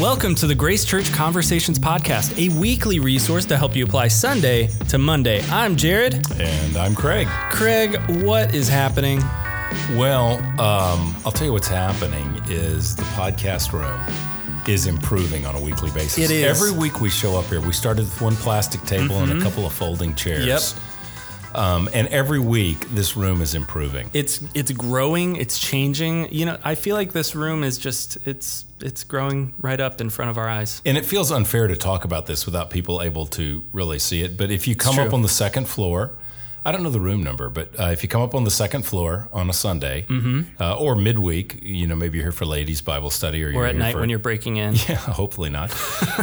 Welcome to the Grace Church Conversations Podcast, a weekly resource to help you apply Sunday to Monday. I'm Jared. And I'm Craig. Craig, what is happening? Well, um, I'll tell you what's happening is the podcast room is improving on a weekly basis. It is. Every week we show up here. We started with one plastic table and a couple of folding chairs. Yep. Um, and every week this room is improving. It's it's growing, it's changing. You know, I feel like this room is just it's it's growing right up in front of our eyes. And it feels unfair to talk about this without people able to really see it. But if you come up on the second floor, I don't know the room number, but uh, if you come up on the second floor on a Sunday Mm-hmm. uh, or midweek, you know, maybe you're here for ladies' Bible study or, you're Or at night for, when you're breaking in. Yeah, hopefully not.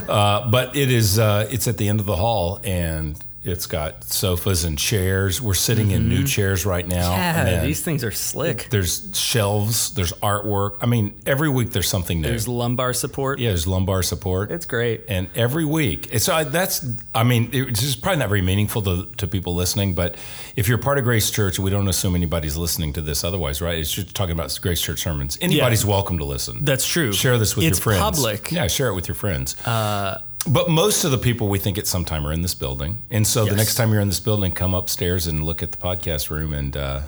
uh, but it is. Uh, it's at the end of the hall, and it's got sofas and chairs. We're sitting in new chairs right now. Mm-hmm. Yeah, and these things are slick. there's shelves. There's artwork. I mean, every week there's something new. There's lumbar support. yeah, there's lumbar support. It's great. and every week, it's uh, that's. I mean, it's just probably not very meaningful to, to people listening. But if you're part of Grace Church, we don't assume anybody's listening to this otherwise, right? It's just talking about Grace Church sermons. Anybody's welcome to listen. That's true. Share this with it's your friends. public. Yeah, share it with your friends. But most of the people we think at some time are in this building, and so Yes. the next time you're in this building, come upstairs and look at the podcast room, and uh,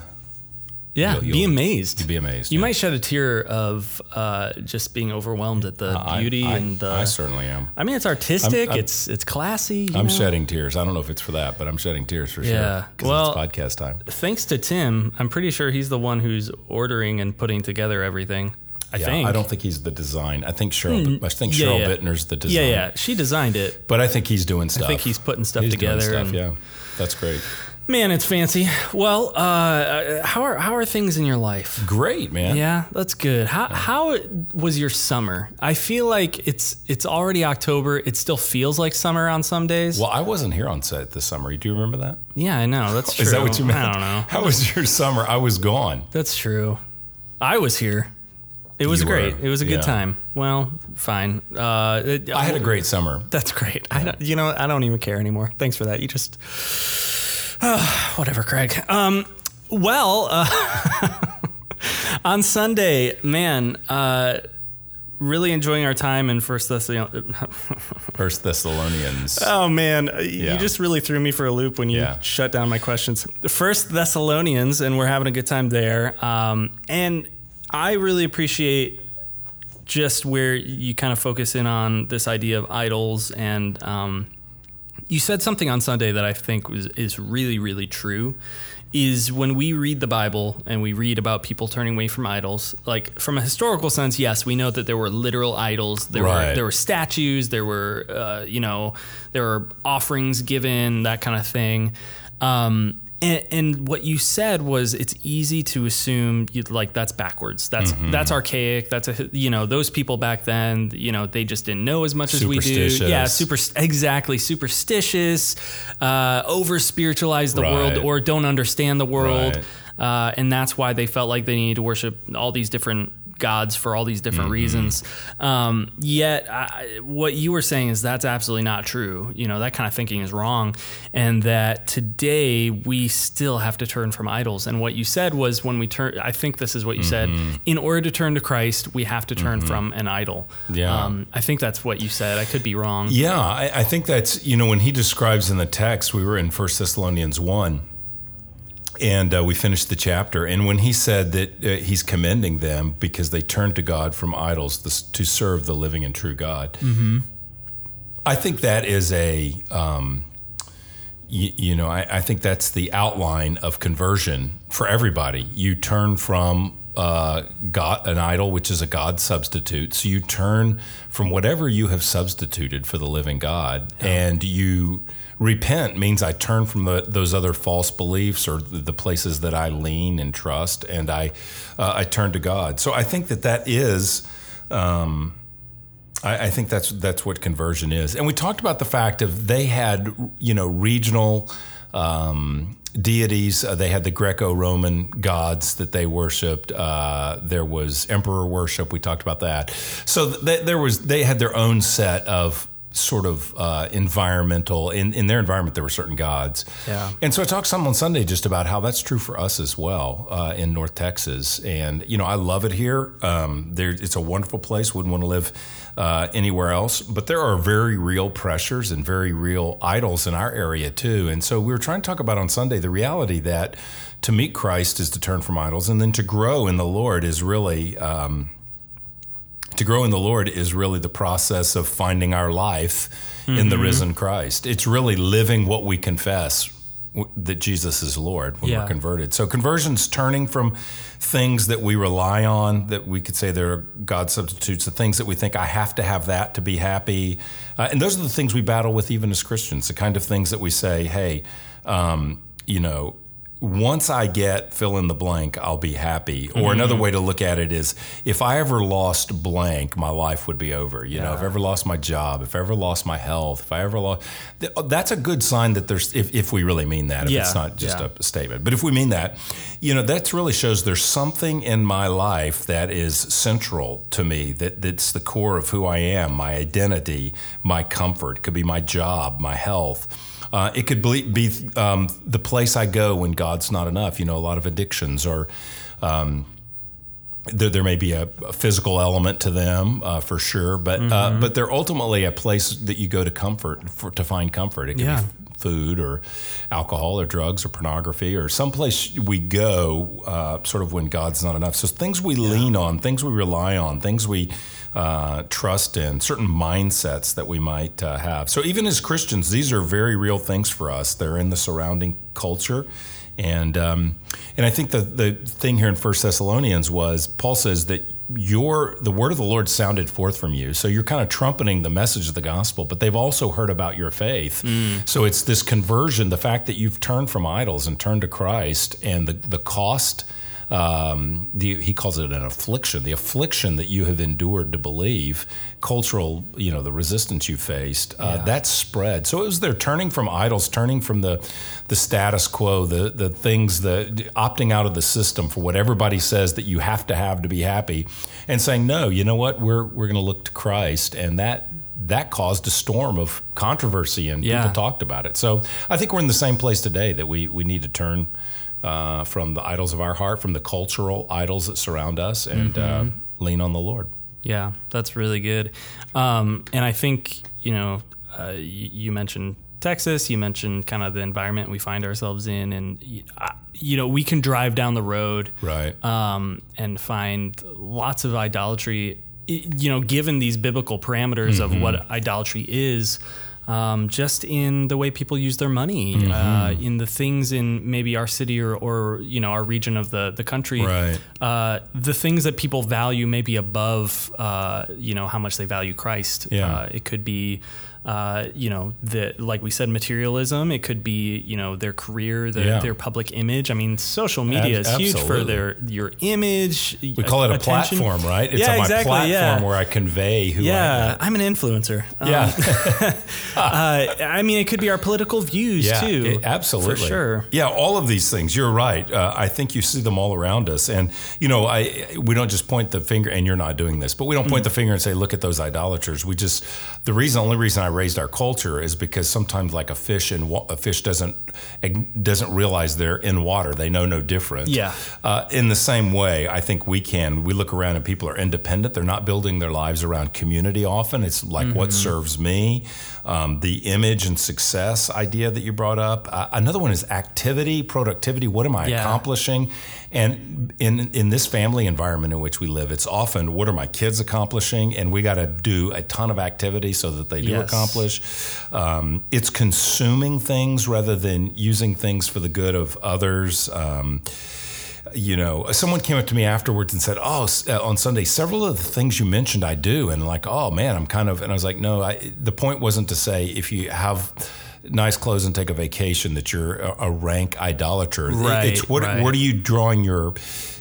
Yeah, You'll- be you'll- amazed. you'll be amazed. You yeah. might shed a tear of uh, just being overwhelmed at the I- beauty I, and the. I certainly am. I mean, it's artistic. I'm- it's it's classy. you I'm know? shedding tears. I don't know if it's for that, but I'm shedding tears for sure. Yeah. Well- it's podcast time. Thanks to Tim, I'm pretty sure he's the one who's ordering and putting together everything. I yeah, think. I don't think he's the design. I think Cheryl. I think Cheryl yeah. Bittner's the design. Yeah, yeah. She designed it. But I think he's doing stuff. I think he's putting stuff He's together. stuff, and, yeah, that's great. Man, it's fancy. Well, uh, how are how are things in your life? Great, man. Yeah, that's good. How how was your summer? I feel like it's it's already October. It still feels like summer on some days. Well, I wasn't here on set this summer. Do you remember that? Yeah, I know. That's true. Is that what you meant? I don't know. How was your summer? I was gone. That's true. I was here. It was great. were, It was a good yeah. time. Well, fine. Uh, it- I had a great summer. That's great. I don't, you know, I don't even care anymore. Thanks for that. You just, whatever, Craig. Um, well, uh, on Sunday, man, uh, really enjoying our time in First Thessalonians. First Thessalonians. Oh man, you just really threw me for a loop when you Yeah. shut down my questions. First Thessalonians, and we're having a good time there. Um, and I really appreciate just where you kind of focus in on this idea of idols and um, you said something on Sunday that I think was is really really true is when we read the Bible and we read about people turning away from idols like from a historical sense yes we know that there were literal idols. There were Right. there were statues. There were uh, you know there were offerings given that kind of thing. Um, and, and what you said was it's easy to assume like that's backwards. That's Mm-hmm. that's archaic. That's a you know those people back then you know they just didn't know as much as we do. Yeah super exactly. Superstitious uh, over spiritualize the world or don't understand the world. Right. uh, and that's why they felt like they needed to worship all these different gods for all these different Mm-hmm. reasons. Um, yet I, what you were saying is that's absolutely not true. You know that kind of thinking is wrong and that today we still have to turn from idols. And what you said was when we turn i think this is what you said in order to turn to christ we have to turn from an idol. Yeah. um, i think that's what you said. I could be wrong. Yeah, I, I think that's you know when he describes in the text, we were in First Thessalonians one, and uh, we finished the chapter. And when he said that uh, he's commending them because they turned to God from idols to serve the living and true God, I think that is a. Um, you, you know, I, I think that's the outline of conversion for everybody. You turn from uh, God, an idol, which is a God substitute. So you turn from whatever you have substituted for the living God, and you repent means I turn from the, those other false beliefs or the, places that I lean and trust, and I uh, I turn to God. So I think that that is. Um, I, I think that's that's what conversion is. And we talked about the fact of they had you know regional um, deities. Uh, they had the Greco-Roman gods that they worshipped. Uh, there was emperor worship. We talked about that. So th- there was they had their own set of sort of uh, environmental in, in their environment there were certain gods. Yeah. and so i talked some on sunday just about how that's true for us as well uh, in north texas. And you know i love it here. Um, there, it's a wonderful place. Wouldn't want to live uh, anywhere else. But there are very real pressures and very real idols in our area too. And so we were trying to talk about on sunday the reality that to meet christ is to turn from idols and then to grow in the lord is really um, to grow in the Lord is really the process of finding our life in Mm-hmm. the risen Christ. It's really living what we confess w- that Jesus is Lord when Yeah. we're converted. So conversion's turning from things that we rely on that we could say they're God substitutes, the things that we think I have to have that to be happy. Uh, and those are the things we battle with even as Christians, the kind of things that we say, hey, um, you know, once I get fill in the blank, I'll be happy. Or mm-hmm. another way to look at it is if I ever lost blank, my life would be over. You know, if I ever lost my job, if I ever lost my health, if I ever lost, uh, that's a good sign that there's, if, if we really mean that, if Yeah, it's not just yeah. a statement. But if we mean that, you know, that really shows there's something in my life that is central to me, that, that's the core of who I am, my identity, my comfort, could be my job, my health. Uh, it could be, be um, the place I go when God's not enough. You know, a lot of addictions or um, there, there may be a, a physical element to them uh, for sure, but uh, but they're ultimately a place that you go to comfort for, to find comfort. It could Yeah. be food or alcohol or drugs or pornography or someplace we go uh, sort of when God's not enough. So things we lean on, things we rely on, things we uh, trust in, certain mindsets that we might uh, have. So even as Christians, these are very real things for us. They're in the surrounding culture. And um, and I think the the thing here in First Thessalonians was Paul says that your the word of the Lord sounded forth from you, so you're kind of trumpeting the message of the gospel, but they've also heard about your faith. So it's this conversion, the fact that you've turned from idols and turned to Christ, and the the cost. Um, the, he calls it an affliction. The affliction that you have endured to believe, cultural, you know, the resistance you faced, uh, that's spread. So it was their turning from idols, turning from the the status quo, the the things, the opting out of the system for what everybody says that you have to have to be happy, and saying no. You know what? We're we're going to look to Christ, and that that caused a storm of controversy, and Yeah. people talked about it. So I think we're in the same place today that we we need to turn. Uh, from the idols of our heart, from the cultural idols that surround us, and uh, lean on the Lord. Yeah, that's really good. Um, and I think, you know, uh, you, mentioned Texas, you mentioned kind of the environment we find ourselves in. And, you know, we can drive down the road Right. um, and find lots of idolatry, you know, given these biblical parameters of what idolatry is. Um, just in the way people use their money, uh, in the things in maybe our city or, or you know our region of the the country, Right. uh, the things that people value maybe above, uh, you know, how much they value Christ. Yeah. Uh, it could be, uh, you know, the like we said, materialism. It could be, you know, their career, the, Yeah. their public image. I mean, social media Ab- is huge for their your image. We call it a platform, right? It's yeah, on my exactly. platform yeah. where I convey who yeah, I am. I'm an influencer. Um, Yeah. uh, I mean, it could be our political views too. it- absolutely. for sure. Yeah, all of these things. You're right. Uh, I think you see them all around us, and you know, I we don't just point the finger, and you're not doing this, but we don't point the finger and say, "Look at those idolaters." We just the reason, only reason I raised our culture is because sometimes, like a fish in wa- a fish doesn't doesn't realize they're in water. They know no different. Yeah. Uh, in the same way, I think we can. We look around and people are independent. They're not building their lives around community. Often, it's like what Mm-hmm. serves me. Um, the image and success idea that you brought up. Uh, another one is activity, productivity. What am I Yeah. accomplishing? And in in this family environment in which we live, it's often what are my kids accomplishing, and we got to do a ton of activity so that they do Yes. accomplish. Um, it's consuming things rather than using things for the good of others. Um, you know, someone came up to me afterwards and said, "Oh, uh, on Sunday, several of the things you mentioned, I do," and like, "Oh man, I'm kind of," and I was like, "No, I, the point wasn't to say if you have." Nice clothes and take a vacation. That you're a, a rank idolater. Right, It's what right. what are you drawing your?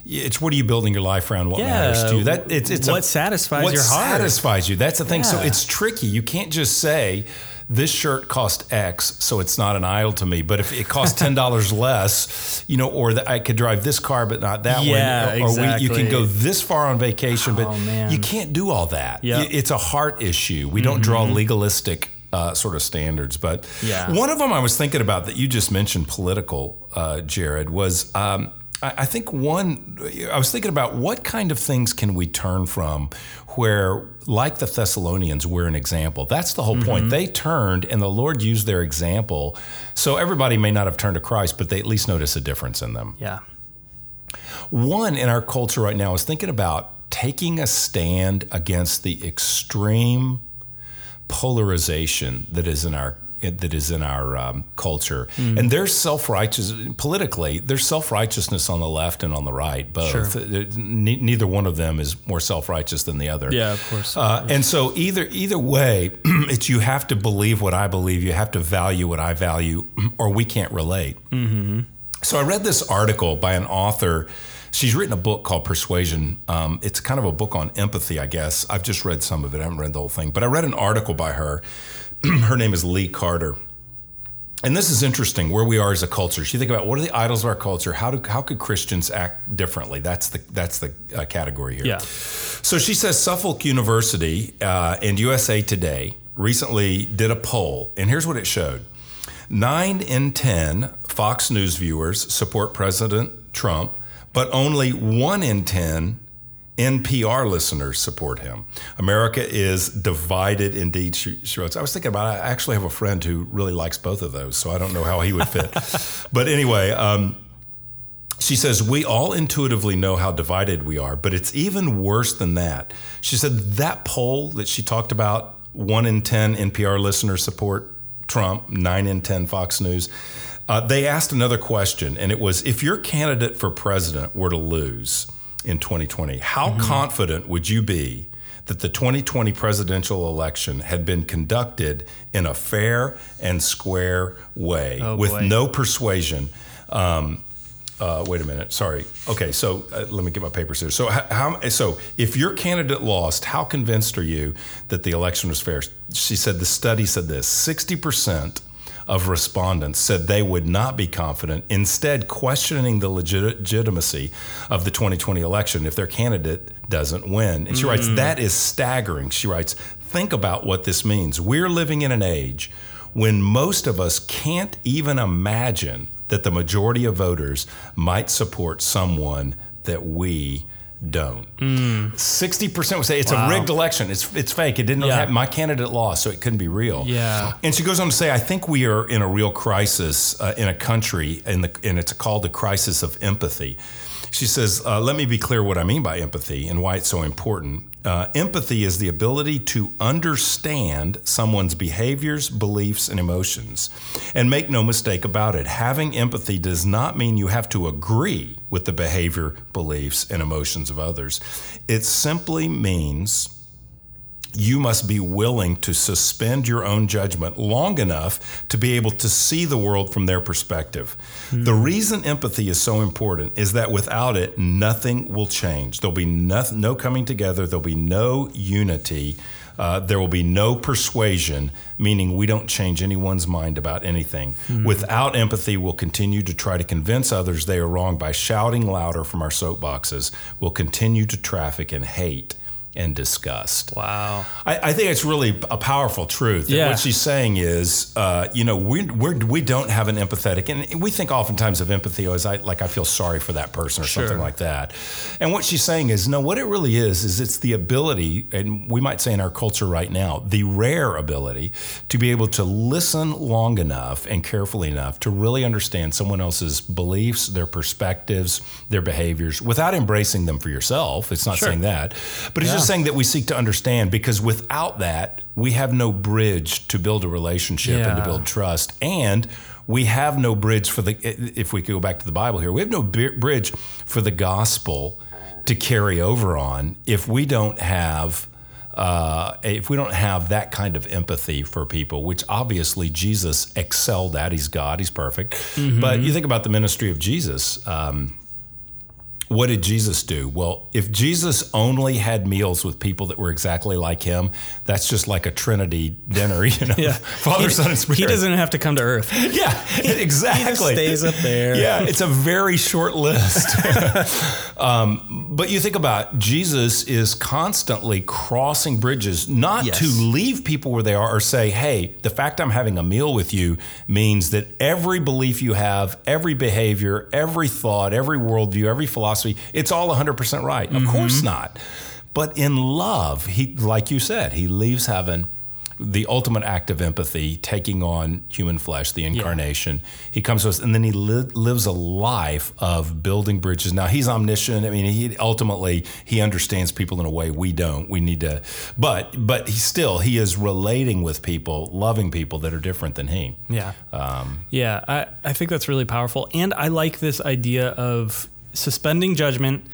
It's what are you building your life around? What Yeah, matters to you? That it's it's what satisfies what your heart. satisfies you. That's the thing. So it's tricky. You can't just say this shirt cost X, so it's not an idol to me. But if it costs ten dollars less, you know, or that I could drive this car but not that Yeah, one, or exactly. we, you can go this far on vacation, but Oh, man. you can't do all that. Yep. It's a heart issue. We don't mm-hmm. draw legalistic. Uh, sort of standards, but Yeah. one of them I was thinking about that you just mentioned, political, uh, Jared, was um, I, I think one. I was thinking about what kind of things can we turn from, where like the Thessalonians, we're an example. That's the whole point. They turned, and the Lord used their example, so everybody may not have turned to Christ, but they at least notice a difference in them. Yeah. One in our culture right now is thinking about taking a stand against the extreme polarization that is in our that is in our um, culture, and there's self righteous politically. There's self righteousness on the left and on the right, both. Sure. Ne- neither one of them is more self righteous than the other. Yeah, of course. Uh, and so either either way, it's you have to believe what I believe, you have to value what I value, or we can't relate. So I read this article by an author. She's written a book called Persuasion. Um, it's kind of a book on empathy, I guess. I've just read some of it. I haven't read the whole thing, but I read an article by her. her name is Lee Carter. And this is interesting where we are as a culture. You think about what are the idols of our culture? How do how could Christians act differently? That's the that's the uh, category here. Yeah. So she says Suffolk University uh, and USA Today recently did a poll, and here's what it showed: nine in ten Fox News viewers support President Trump, but only one in ten NPR listeners support him. America is divided indeed, she, she wrote. I was thinking about, I actually have a friend who really likes both of those, so I don't know how he would fit. but anyway, um, she says, We all intuitively know how divided we are, but it's even worse than that. She said that poll that she talked about, one in 10 NPR listeners support Trump, nine in 10 Fox News. Uh, they asked another question, and it was if your candidate for president were to lose in 2020, how confident would you be that the 2020 presidential election had been conducted in a fair and square way Oh, with boy. no persuasion? Um, uh, wait a minute. Sorry. Okay, so uh, let me get my papers here. So, how? So, if your candidate lost, how convinced are you that the election was fair? She said the study said this: sixty percent of respondents said they would not be confident, instead questioning the legit- legitimacy of the 2020 election if their candidate doesn't win. And she writes mm. that is staggering. She writes, think about what this means. We're living in an age when most of us can't even imagine that the majority of voters might support someone that we don't. Sixty percent would say it's Wow. a rigged election. It's it's fake. It didn't Yeah. happen. My candidate lost, so it couldn't be real. Yeah. And she goes on to say, I think we are in a real crisis uh, in a country, and, the, and it's called the crisis of empathy. She says, uh, let me be clear what I mean by empathy and why it's so important. Uh, empathy is the ability to understand someone's behaviors, beliefs, and emotions. And make no mistake about it, having empathy does not mean you have to agree with the behavior, beliefs, and emotions of others. It simply means you must be willing to suspend your own judgment long enough to be able to see the world from their perspective. The reason empathy is so important is that without it, nothing will change. There'll be no, no coming together, there'll be no unity. Uh, there will be no persuasion, meaning we don't change anyone's mind about anything. Without empathy, we'll continue to try to convince others they are wrong by shouting louder from our soapboxes. We'll continue to traffic in hate and disgust. Wow. I, I think it's really a powerful truth. Yeah. What she's saying is, uh, you know, we we're, we don't have an empathetic, and we think oftentimes of empathy as I like I feel sorry for that person or Sure. something like that. And what she's saying is, no, what it really is is it's the ability, and we might say in our culture right now, the rare ability to be able to listen long enough and carefully enough to really understand someone else's beliefs, their perspectives, their behaviors, without embracing them for yourself. It's not Sure. saying that, but it's just saying that we seek to understand because without that, we have no bridge to build a relationship and to build trust. And we have no bridge for the, if we could go back to the Bible here, we have no bridge for the gospel to carry over on if we don't have. Uh, if we don't have that kind of empathy for people, which obviously Jesus excelled at, he's God, he's perfect. But you think about the ministry of Jesus. Um, what did Jesus do? Well, if Jesus only had meals with people that were exactly like him, that's just like a Trinity dinner, you know, Yeah. Father, He- Son, and Spirit. He doesn't have to come to Earth. Yeah, exactly. stays up there. Yeah, it's a very short list. um, but you think about Jesus is constantly crossing bridges, not Yes. to leave people where they are or say, "Hey, the fact I'm having a meal with you means that every belief you have, every behavior, every thought, every worldview, every philosophy, it's all 100% right." Of course not. But in love, he, like you said, he leaves heaven the ultimate act of empathy, taking on human flesh, the incarnation. He comes to us, and then he li- lives a life of building bridges. Now he's omniscient. I mean, he ultimately he understands people in a way we don't. We need to, but but he still he is relating with people, loving people that are different than he. Yeah. Um, yeah, I, I think that's really powerful. And I like this idea of suspending judgment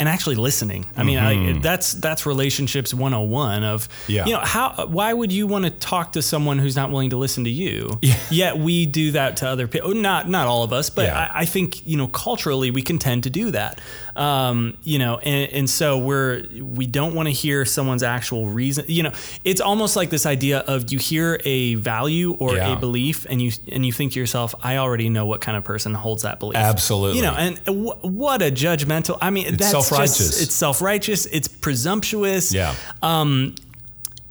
and actually listening. I mean, I, that's that's relationships 101 of Mm-hmm. Yeah. you know, how why would you want to talk to someone who's not willing to listen to you? Yeah. Yet we do that to other people. Not not all of us, but Yeah. I, I think, you know, culturally we can tend to do that. Um, you know, and, and so we're we don't want to hear someone's actual reason. You know, it's almost like this idea of you hear a value or Yeah. a belief and you and you think to yourself, I already know what kind of person holds that belief. Absolutely. You know, and w- what a judgmental. I mean, that's self-righteous. Just, it's self-righteous. It's presumptuous. yeah. Um,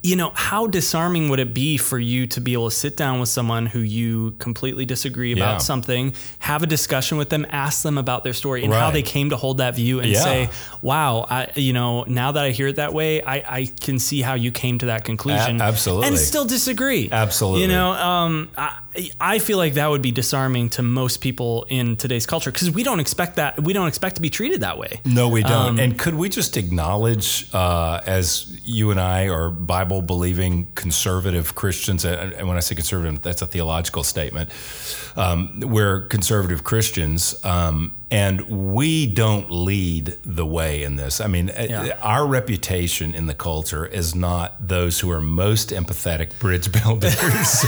You know, how disarming would it be for you to be able to sit down with someone who you completely disagree about Yeah. something, have a discussion with them, ask them about their story and how they came to hold that view, and Yeah. say, "Wow, I, you know, now that I hear it that way, I, I can see how you came to that conclusion." A- absolutely. and still disagree. Absolutely. You know, um, I, I feel like that would be disarming to most people in today's culture because we don't expect that. We don't expect to be treated that way. No, we don't. Um, and could we just acknowledge, uh, as you and I are Bible believing conservative Christians, and and when I say conservative, that's a theological statement, um, we're conservative Christians. Um, and we don't lead the way in this. I mean, uh, Yeah. our reputation in the culture is not those who are most empathetic bridge builders.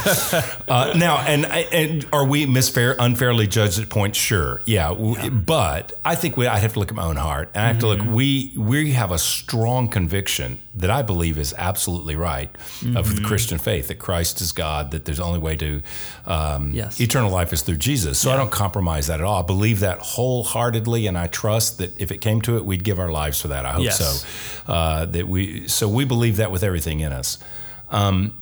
uh, now, and and are we misfair, unfairly judged at points? Sure, yeah. w But I think we, I have to look at my own heart, and I have to Mm-hmm. look. We we have a strong conviction that I believe is absolutely right Mm-hmm. of the Christian faith that Christ is God, that there's only way to um, Yes. eternal life is through Jesus. So I don't compromise that at all. I believe that wholeheartedly, and I trust that if it came to it, we'd give our lives for that. I hope Yes. so. Uh, that we so we believe that with everything in us. Um,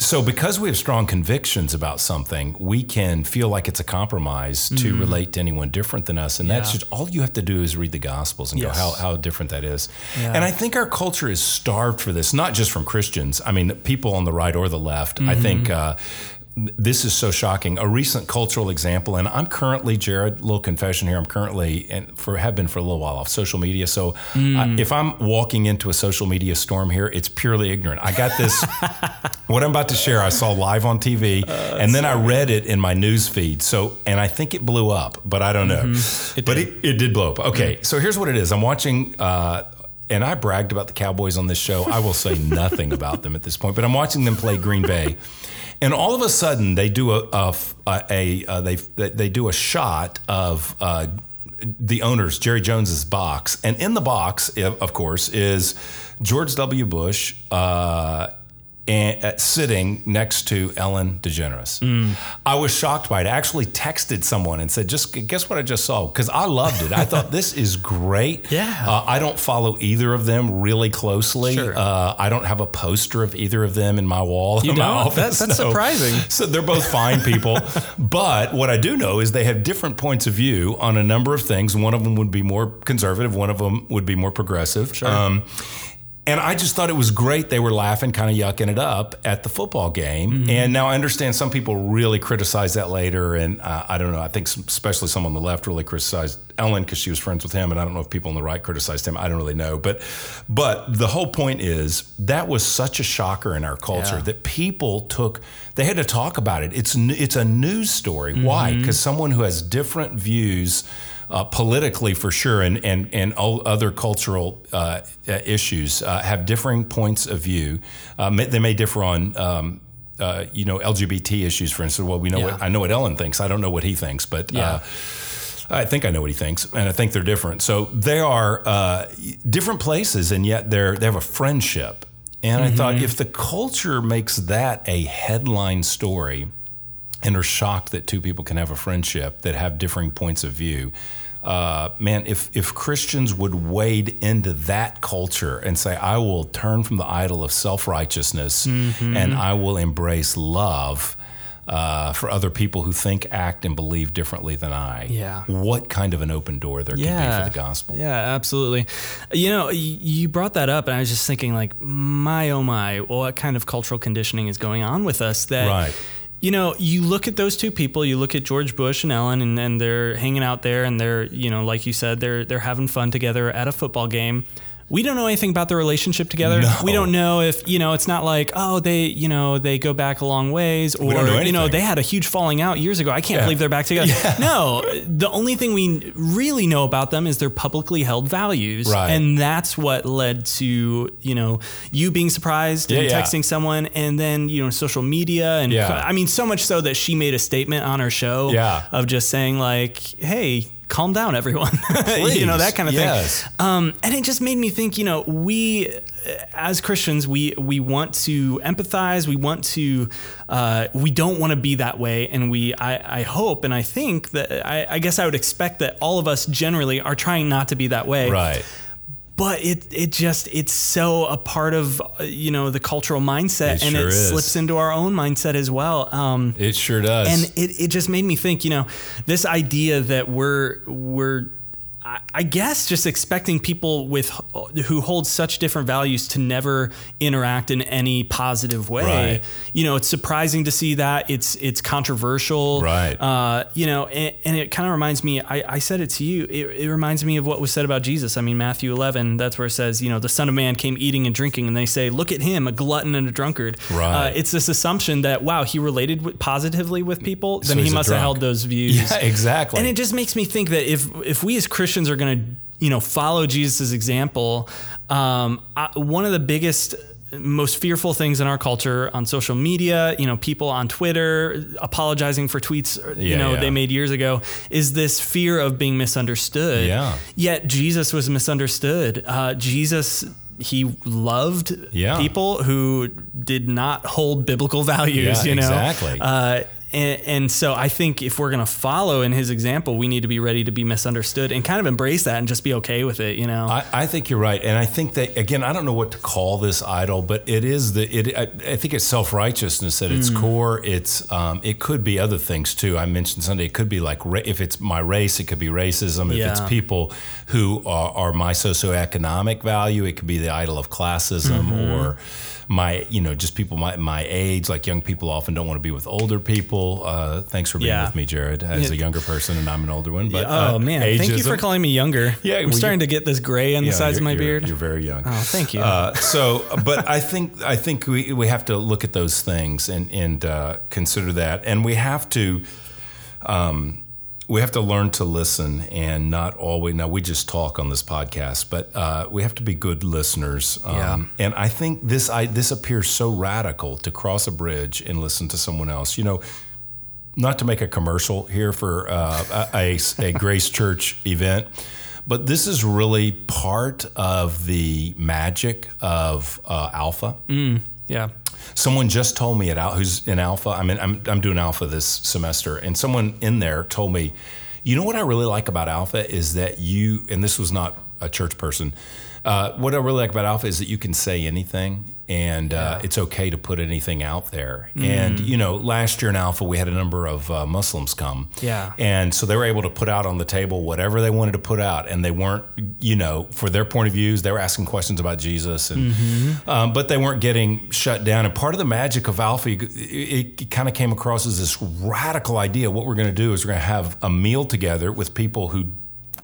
so because we have strong convictions about something, we can feel like it's a compromise to relate to anyone different than us, and that's Mm-hmm. Just all you have to do is read the Gospels and Yes. go how how different that is. Yeah. And I think our culture is starved for this, not just from Christians. I mean, people on the right or the left. I Mm-hmm. think. Uh, this is so shocking. A recent cultural example, and I'm currently, Jared, little confession here. I'm currently, and for have been for a little while off social media. So I, if I'm walking into a social media storm here, it's purely ignorant. I got this. what I'm about to share, I saw live on TV, and then I read it in my news feed. So, and I think it blew up, but I don't know. but It, it did blow up. Okay, so here's what it is. I'm watching. Uh, and I bragged about the Cowboys on this show. I will say nothing about them at this point, but I'm watching them play Green Bay, and all of a sudden they do a a, a, a they they do a shot of. Uh, the owner's Jerry Jones's box, and in the box, of of course, is George W. Bush uh, and, uh, sitting next to Ellen DeGeneres. I was shocked by it. I actually texted someone and said, "Just guess what I just saw?" Because I loved it. I thought this is great. Yeah. Uh, I don't follow either of them really closely. Sure. Uh, I don't have a poster of either of them in my wall. You in don't? office. That- that's surprising. So they're both fine people. but what I do know is they have different points of view on a number of things. One of them would be more conservative, one of them would be more progressive. Sure. Um, and I just thought it was great. They were laughing, kind of yucking it up at the football game. Mm-hmm. And now I understand some people really criticize that later. And uh, I don't know. I think some, especially some on the left really criticized Ellen because she was friends with him. And I don't know if people on the right criticized him. I don't really know. But but the whole point is that was such a shocker in our culture Yeah. that people took. They had to talk about it. It's it's a news story. Why? Mm-hmm. Because someone who has different views. Uh, politically, for sure, and and and all other cultural uh, issues uh, have differing points of view. Uh, may, they may differ on. Um, uh, you know LGBT issues, for instance. Well, we know Yeah. what I know what Ellen thinks. I don't know what he thinks, but Yeah. uh, I think I know what he thinks, and I think they're different. So they are uh, different places, and yet they're they have a friendship. And I thought if the culture makes that a headline story, and are shocked that two people can have a friendship that have differing points of view. Uh, man, if if Christians would wade into that culture and say, "I will turn from the idol of self righteousness and I will embrace love," uh, for other people who think, act, and believe differently than I. Yeah. What kind of an open door there could be for the gospel? Yeah, absolutely. You know, you brought that up, and I was just thinking, like, my oh my, what kind of cultural conditioning is going on with us that. Right. You know, you look at those two people. You look at George Bush and Ellen, and, and they're hanging out there, and they're, you know, like you said, they're they're having fun together at a football game. We don't know anything about their relationship together. No. We don't know if you know. It's not like oh they you know they go back a long ways, or know you know they had a huge falling out years ago. I can't Yeah. believe they're back together. No, the only thing we really know about them is their publicly held values, Right. and that's what led to you know you being surprised and Yeah, yeah. texting someone, and then you know social media, and Yeah. I mean so much so that she made a statement on her show Yeah. of just saying like, hey. Calm down, everyone. you know that kind of Yes. thing. Um, and it just made me think. You know, we as Christians, we we want to empathize. We want to. Uh, we don't want to be that way, and we. I, I hope and I think that I, I guess I would expect that all of us generally are trying not to be that way Right. But it it just it's so a part of uh, you know the cultural mindset It and sure it is. slips into our own mindset as well um, It sure does. and it, it just made me think you know this idea that we're we're I- guess just expecting people with who hold such different values to never interact in any positive way. Right. You know, it's surprising to see that. It's it's controversial. Right. Uh, you know, and, and it kind of reminds me. I, I said it to you. It, it reminds me of what was said about Jesus. I mean, Matthew 11. That's where it says, you know, the Son of Man came eating and drinking, and they say, look at him, a glutton and a drunkard. Right. Uh, it's this assumption that wow, he related with, positively with people. So then he must have held those views. yeah, exactly. And it just makes me think that if if we as Christians are going to you know follow Jesus' example, um, I, one of the biggest most fearful things in our culture on social media, you know, people on Twitter apologizing for tweets, you Yeah, know, yeah. they made years ago, is this fear of being misunderstood. Yeah. Yet Jesus was misunderstood. Uh, Jesus. He loved Yeah. people who did not hold biblical values, Yeah, you know. exactly. Uh, and, and so I think if we're going to follow in his example, we need to be ready to be misunderstood and kind of embrace that and just be okay with it, you know? I, I think you're right, and I think that again, I don't know what to call this idol, but it is the it. I, I think it's self righteousness at Mm. its core. It's um, it could be other things too. I mentioned Sunday. It could be like ra- if it's my race, it could be racism. If it's people who are, are my socioeconomic value, it could be the idol of classism Mm-hmm. or my you know just people my my age. Like young people often don't want to be with older people. Uh, thanks for being Yeah. with me, Jared, as a younger person, and I'm an older one. But oh uh, man, thank you for calling me younger. Yeah, I'm well, starting to get this gray on the yeah, sides of my you're- beard. You're very young. Oh, thank you. Uh, so, but I think I think we, we have to look at those things and and uh, consider that, and we have to um, we have to learn to listen and not always. Now we just talk on this podcast, but uh, we have to be good listeners. Um, Yeah. And I think this I this appears so radical to cross a bridge and listen to someone else. You know. Not to make a commercial here for uh, a, a, a Grace Church event, but this is really part of the magic of uh, Alpha. yeah. Someone just told me at Al- who's in Alpha. I mean, I'm I'm doing Alpha this semester, and someone in there told me, you know what I really like about Alpha is that you, and this was not a church person. Uh, what I really like about Alpha is that you can say anything, and uh, it's okay to put anything out there. Mm. And you know, last year in Alpha, we had a number of uh, Muslims come, Yeah. and so they were able to put out on the table whatever they wanted to put out, and they weren't, you know, for their point of views, they were asking questions about Jesus, and um, but they weren't getting shut down. And part of the magic of Alpha, it, it kind of came across as this radical idea. What we're going to do is we're going to have a meal together with people who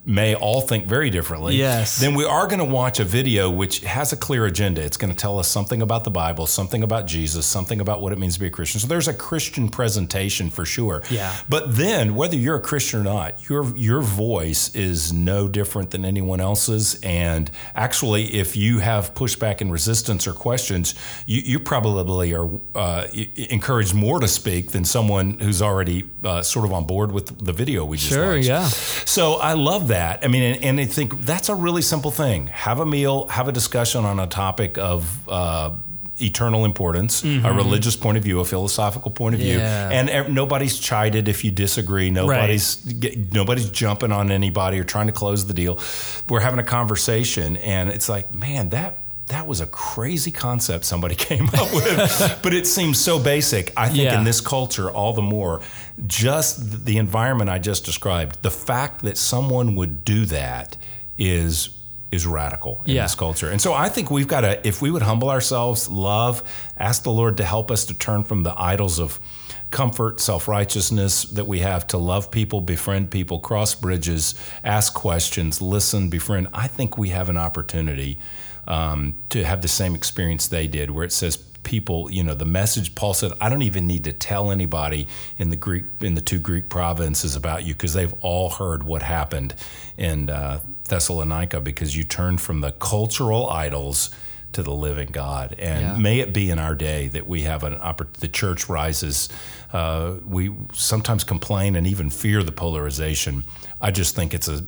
may all think very differently, Yes. then we are going to watch a video which has a clear agenda. It's going to tell us something about the Bible, something about Jesus, something about what it means to be a Christian. So there's a Christian presentation for sure. Yeah. But then, whether you're a Christian or not, your your voice is no different than anyone else's. And actually, if you have pushback and resistance or questions, you, you probably are uh, encouraged more to speak than someone who's already uh, sort of on board with the video we just Sure, watched. yeah. So I love that. I mean, and, and I think that's a really simple thing. Have a meal, have a discussion on a topic of. Uh, Eternal importance, a religious point of view, a philosophical point of view, Yeah. and ev- nobody's chided if you disagree. Nobody's get, nobody's jumping on anybody or trying to close the deal. We're having a conversation, and it's like, man, that that was a crazy concept somebody came up with, but it seems so basic. I think Yeah. in this culture, all the more, just the environment I just described, the fact that someone would do that is is radical in Yeah. this culture. And so I think we've got to, if we would humble ourselves, love, ask the Lord to help us to turn from the idols of comfort, self righteousness that we have to love people, befriend people, cross bridges, ask questions, listen, befriend. I think we have an opportunity um, to have the same experience they did, where it says, people you know the message paul said i don't even need to tell anybody in the greek in the two greek provinces about you because they've all heard what happened in uh, thessalonica because you turned from the cultural idols to the living god and Yeah. may it be in our day that we have an opportunity the church rises uh, we sometimes complain and even fear the polarization i just think it's a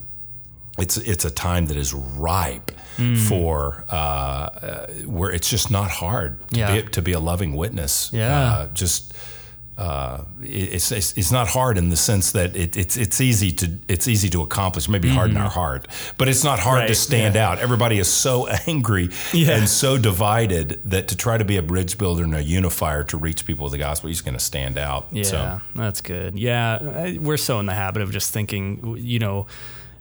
it's it's a time that is ripe Hmm. for uh, uh, where it's just not hard to, Yeah. be, to be a loving witness. Yeah. Uh, just uh, it's, it's it's not hard in the sense that it, it's it's easy to it's easy to accomplish. Maybe hard in our heart, but it's not hard to Right, stand out. Everybody is so angry Yeah. and so divided that to try to be a bridge builder and a unifier to reach people with the gospel, he's going to stand out. Yeah, So, that's good. Yeah, I- we're so in the habit of just thinking, you know,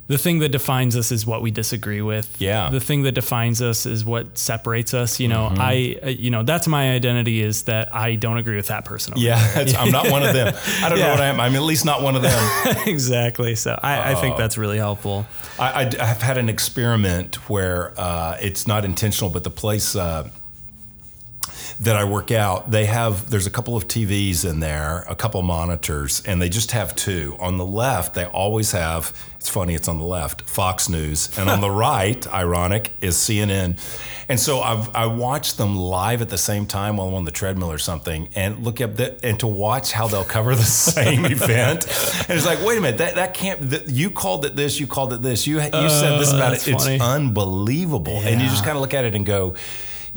the thing that defines us is what we disagree with. Yeah. The thing that defines us is what separates us. You know, Mm-hmm. I, uh, you know, that's my identity is that I don't agree with that person. Yeah, I'm not one of them. I don't know what I am. I'm at least not one of them. exactly. So I, I think that's really helpful. I, I, have had an experiment where uh, it's not intentional, but the place uh, that I work out, they have there's a couple of TVs in there, a couple monitors, and they just have two. On the left, they always have. It's funny, it's on the left, Fox News, and on the right, ironic, is CNN. And so I've, I watch them live at the same time while I'm on the treadmill or something, and look up the, and to watch how they'll cover the same event. And it's like, wait a minute, that, that can't. That, you called it this, you called it this, you you said this Uh, about that's it. It's funny. unbelievable. And you just kind of look at it and go,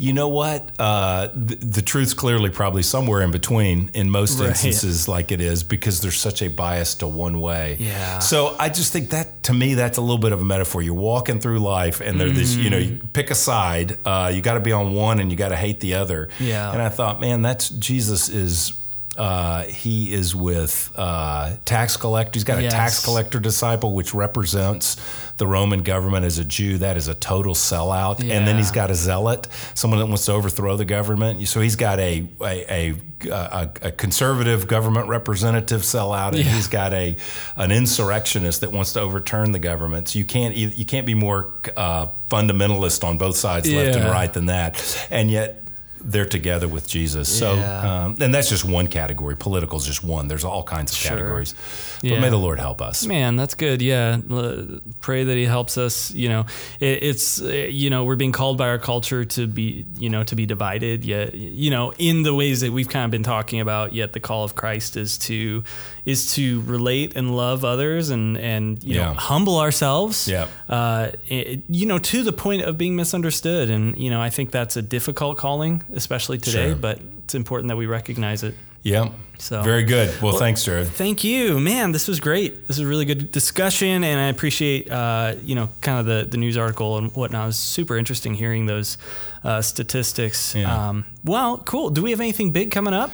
you know what? Uh, the, the truth's clearly probably somewhere in between in most Right. instances, like it is, because there's such a bias to one way. Yeah. So I just think that, to me, that's a little bit of a metaphor. You're walking through life, and there's this, you know, you pick a side. Uh, you got to be on one, and you got to hate the other. Yeah. And I thought, man, that's Jesus is. Uh, he is with uh, tax collector. He's got a tax collector disciple, which represents the Roman government as a Jew. That is a total sellout. And then he's got a zealot, someone that wants to overthrow the government. So he's got a a, a, a, a conservative government representative sellout, and Yeah. he's got a an insurrectionist that wants to overturn the government. So you can't you can't be more uh, fundamentalist on both sides, left and right, than that. And yet. They're together with Jesus. So, Yeah. um, and that's just one category. Political is just one. There's all kinds of Sure. categories. But Yeah. may the Lord help us. Man, that's good. Yeah, pray that He helps us. You know, it, it's uh, you know we're being called by our culture to be you know to be divided. Yet you know in the ways that we've kind of been talking about. Yet the call of Christ is to is to relate and love others and and you know humble ourselves. Yeah. Uh, it, you know to the point of being misunderstood. And you know I think that's a difficult calling, especially today. Sure. But it's important that we recognize it. Yeah. So- very good. Well, thanks, Jared. Thank you, man. This was great. This was a really good discussion, and I appreciate uh, you know kind of the the news article and whatnot. It was super interesting hearing those uh, statistics. Yeah. Um, well, cool. Do we have anything big coming up?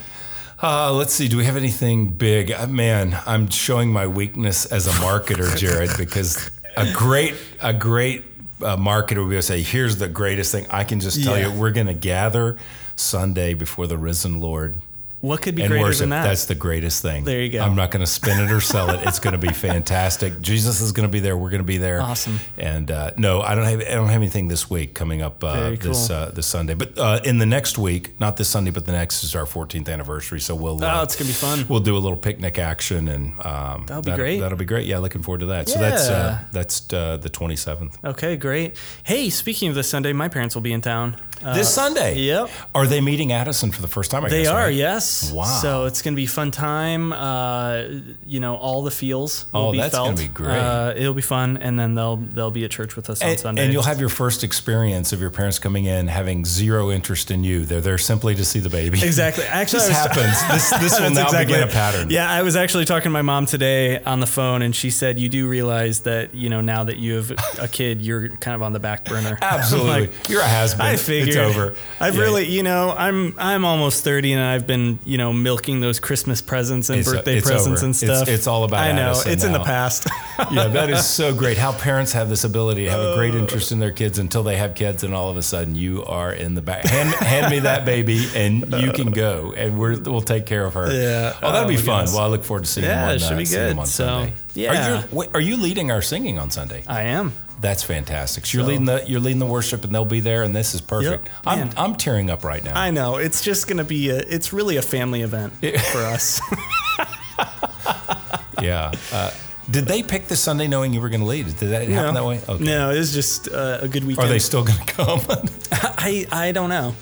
Uh, let's see. Do we have anything big? Uh, man, I'm showing my weakness as a marketer, Jared, because a great, a great uh, marketer would be able to say, "Here's the greatest thing." I can just tell Yeah. you, we're going to gather Sunday before the risen Lord. What could be and greater worship. than that? That's the greatest thing. There you go. I'm not going to spin it or sell it. It's going to be fantastic. Jesus is going to be there. We're going to be there. Awesome. And uh, no, I don't have I don't have anything this week coming up uh, Very this cool. uh, this Sunday. But uh, in the next week, not this Sunday, but the next is our 14th anniversary. So we'll Oh, uh, it's gonna be fun. We'll do a little picnic action, and um, That'll be great. That'll be great. Yeah, looking forward to that. So that's uh, that's uh, the 27th. okay, great. Hey, speaking of this Sunday, my parents will be in town. Uh, this Sunday. yep. Are they meeting Addison for the first time? I They guess, are, right? yes. Wow. So it's going to be fun time. Uh, you know, all the feels will Oh, be that's felt. gonna be great. Uh, it'll be fun, and then they'll they'll be at church with us on And, Sunday. and you'll have your first experience of your parents coming in having zero interest in you. They're there simply to see the baby. Exactly. Actually, this happens. This this will now exactly begin a pattern. Yeah, I was actually talking to my mom today on the phone, and she said, "You do realize that you know now that you have a kid, you're kind of on the back burner." Absolutely. like, You're a has been. I figured. It's over. I've Yeah. really, you know, I'm I'm almost 30, and I've been, you know, milking those Christmas presents and It's- birthday it's presents over. and stuff. it's all about I know Addison it's in the past. yeah, that is so great. How parents have this ability to have a great interest in their kids until they have kids, and all of a sudden you are in the back. Hand, hand me that baby, and you can go, and we're, we'll take care of her. Yeah. Oh, that'll Oh, be fun. goodness. Well, I look forward to seeing Yeah, him on, it should uh, be good. on So, Sunday. yeah. Are you, are you leading our singing on Sunday? I am. That's fantastic. So you're So- leading the you're leading the worship, and they'll be there, and this is perfect. Yep. I'm Man. I'm tearing up right now. I know. It's just going to be a. It's really a family event for us. yeah. Uh, did they pick the Sunday knowing you were going to lead? Did that happen that way? Okay. No, it was just uh, a good weekend. Are they still going to come? I I don't know.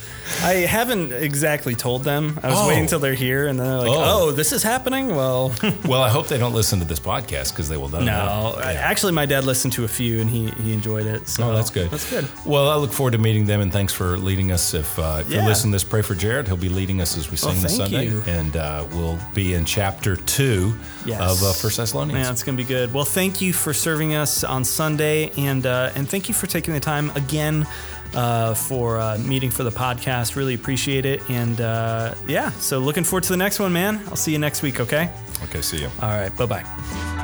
I haven't exactly told them. I was Oh. waiting until they're here, and then they're like, Oh. "Oh, this is happening." Well, well, I hope they don't listen to this podcast because they will know. no. I, actually, my dad listened to a few, and he he enjoyed it. So Oh, that's good. That's good. Well, I look forward to meeting them, and thanks for leading us. If, uh, if you're Yeah. listening to this, pray for Jared. He'll be leading us as we sing this thank Sunday, you. and uh, we'll be in chapter two Yes. of uh, First Thessalonians. Man, it's gonna be good. Well, thank you for serving us on Sunday, and uh, and thank you for taking the time again uh, for uh, meeting for the podcast. Really appreciate it, and uh, yeah. So looking forward to the next one, man. I'll see you next week. Okay. Okay, see you. All right. Bye bye.